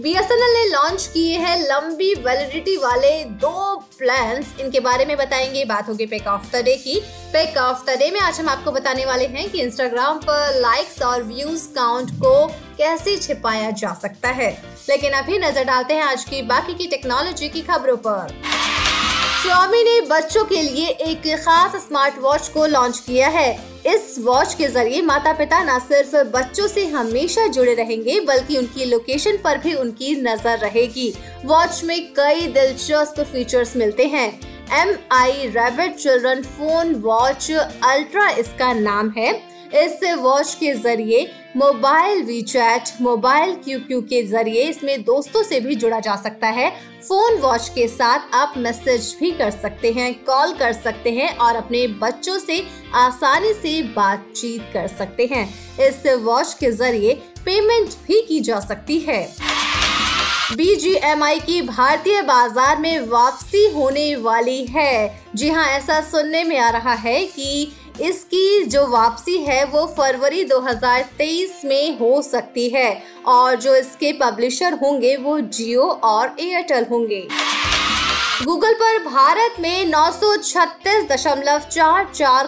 BSNL ने launch किए हैं लंबी वैलिडिटी वाले दो प्लान इनके बारे में बताएँगे, बात होगी पेक ऑफ़ द डे की। पेक ऑफ़ द डे में आज हम आपको बताने वाले हैं कि इंस्टाग्राम पर लाइक्स और व्यूज़ काउंट को कैसे छिपाया जा सकता है। लेकिन अभी नज़र डालते हैं आज की बाकी की टेक्नोलॉजी की खबरों पर। Xiaomi ने बच्चों के लिए एक खास स्मार्ट वॉच को लॉन्च किया है। इस वॉच के ज़रिए माता पिता न सिर्फ़ बच्चों से हमेशा जुड़े रहेंगे, बल्कि उनकी लोकेशन पर भी उनकी नज़र रहेगी। वॉच में कई दिलचस्प फीचर्स मिलते हैं। M I rabbit children phone watch ultra इसका नाम है। इस वॉच के ज़रिए mobile WeChat mobile Q Q के ज़रिए इसमें दोस्तों से भी जुड़ा जा सकता है। फ़ोन वॉच के साथ आप मैसेज भी कर सकते हैं कॉल कर सकते हैं और अपने बच्चों से आसानी से बातचीत कर सकते हैं। इस वॉच के ज़रिए पेमेंट भी की जा सकती है। बीजीएमआई की भारतीय बाज़ार में वापसी होने वाली है। जी हाँ ऐसा सुनने में आ रहा है कि इसकी जो वापसी है वो फरवरी 2023 में हो सकती है और जो इसके पब्लिशर होंगे वो जियो और एयरटेल होंगे। गूगल पर भारत में नौ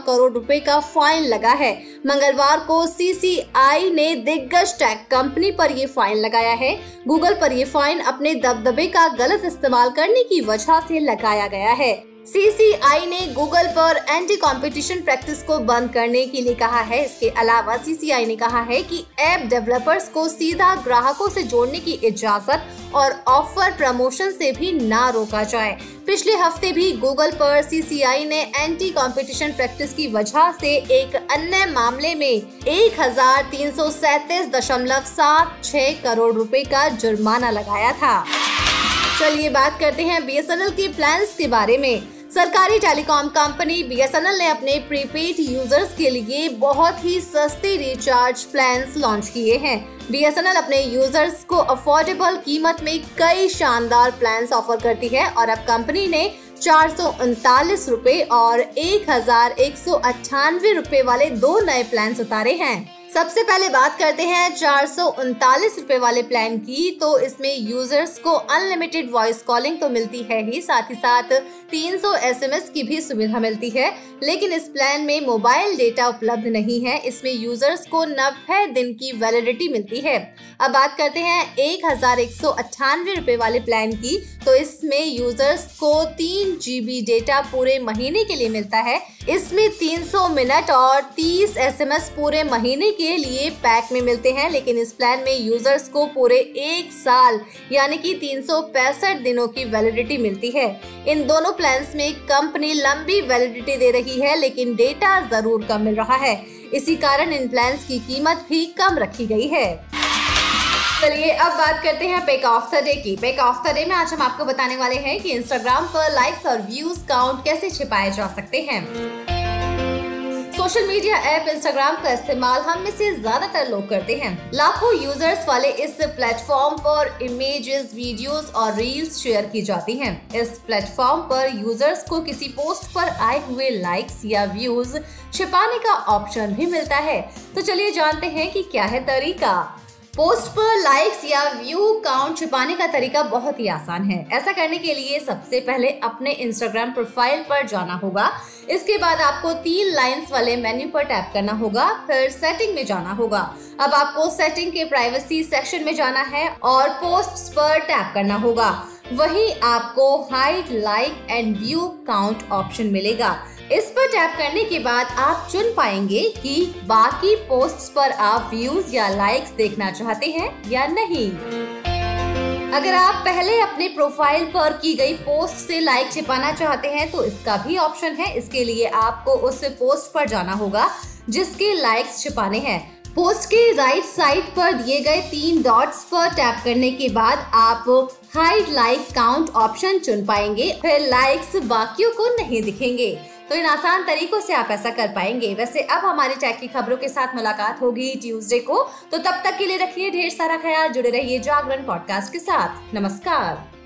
करोड़ रुपए का फाइन लगा है। मंगलवार को सीसीआई ने दिग्गज टेक कंपनी पर ये फाइन लगाया है। गूगल पर ये फाइन अपने दबदबे का गलत इस्तेमाल करने की वजह से लगाया गया है। सीसीआई ने गूगल पर एंटी कंपटीशन प्रैक्टिस को बंद करने के लिए कहा है। इसके अलावा सीसीआई ने कहा है कि ऐप डेवलपर्स को सीधा ग्राहकों से जोड़ने की इजाज़त और ऑफ़र प्रमोशन से भी ना रोका जाए। पिछले हफ़्ते भी गूगल पर सीसीआई ने एंटी कंपटीशन प्रैक्टिस की वजह से एक अन्य मामले में एक करोड़ रुपए का जुर्माना लगाया था। चलिए बात करते हैं बीएसएनएल के प्लान्स के बारे में। सरकारी टेलीकॉम कंपनी बीएसएनएल ने अपने प्रीपेड यूज़र्स के लिए बहुत ही सस्ते रिचार्ज प्लान लॉन्च किए हैं। बीएसएनएल अपने यूज़र्स को अफोर्डेबल कीमत में कई शानदार प्लान ऑफ़र करती है और अब कंपनी ने चार रूपए और एक हज़ार एक सौ अट्ठानवे रूपए वाले दो नए प्लान उतारे हैं। सबसे पहले बात करते हैं चार रूपए वाले प्लान की तो इसमें यूज़र्स को अनलिमिटेड वॉइस कॉलिंग तो मिलती है ही, साथ ही साथ 300 एसएमएस की भी सुविधा मिलती है, लेकिन इस प्लान में मोबाइल डेटा उपलब्ध नहीं है। इसमें यूज़र्स को नब्बे दिन की वैलिडिटी मिलती है। अब बात करते हैं एक हज़ार एक सौ वाले प्लान की। तो इसमें यूज़र्स को तीन जीबी डेटा पूरे महीने के लिए मिलता है। इसमें 300 मिनट और 30 एसएमएस पूरे महीने के लिए पैक में मिलते हैं, लेकिन इस प्लान में यूज़र्स को पूरे एक साल, यानी कि तीन सौ पैंसठ दिनों की वैलिडिटी मिलती है। इन दोनों प्लान में कंपनी लंबी वैलिडिटी दे रही है, लेकिन डेटा ज़रूर कम मिल रहा है। इसी कारण इन प्लान की कीमत भी कम रखी गई है। चलिए, अब बात करते हैं पेक ऑफ़ द डे की। पेक ऑफ़ द डे में आज हम आपको बताने वाले हैं कि इंस्टाग्राम पर लाइक्स और व्यूज़ काउंट कैसे छिपाए जा सकते हैं। सोशल मीडिया ऐप इंस्टाग्राम का इस्तेमाल हम में से ज़्यादातर लोग करते हैं। लाखों यूज़र्स वाले इस प्लेटफॉर्म पर इमेजेस वीडियोस और रील्स शेयर की जाती हैं। इस प्लेटफॉर्म पर यूज़र्स को किसी पोस्ट पर आए हुए लाइक्स या व्यूज़ छिपाने का ऑप्शन भी मिलता है। तो चलिए जानते हैं कि क्या है तरीका। पोस्ट पर लाइक्स या व्यू काउंट छुपाने का तरीका बहुत ही आसान है। ऐसा करने के लिए सबसे पहले अपने इंस्टाग्राम प्रोफ़ाइल पर जाना होगा। इसके बाद आपको तीन लाइंस वाले मेन्यू पर टैप करना होगा। फिर सेटिंग में जाना होगा। अब आपको सेटिंग के प्राइवेसी सेक्शन में जाना है और पोस्ट पर टैप करना होगा। वही आपको hide like and view count option मिलेगा। इस पर टैप करने के बाद आप चुन पाएँगे कि बाकी पोस्ट्स पर आप व्यूज़ या लाइक्स देखना चाहते हैं या नहीं। अगर आप पहले अपने प्रोफ़ाइल पर की गई पोस्ट से लाइक छिपाना चाहते हैं तो इसका भी ऑप्शन है। इसके लिए आपको उस पोस्ट पर जाना होगा, जिसके लाइक्स छिपाने हैं। पोस्ट के राइट साइड पर दिए गए तीन डॉट्स पर टैप करने के बाद आप हाइड लाइक काउंट ऑप्शन चुन पाएँगे। फिर लाइक्स बाकियों को नहीं दिखेंगे। तो इन आसान तरीकों से आप ऐसा कर पाएँगे। वैसे अब हमारी टैग की खबरों के साथ मुलाकात होगी ट्यूसडे को। तो तब तक के लिए रखिए ढेर सारा ख्याल। जुड़े रहिए जागरण पॉडकास्ट के साथ। नमस्कार।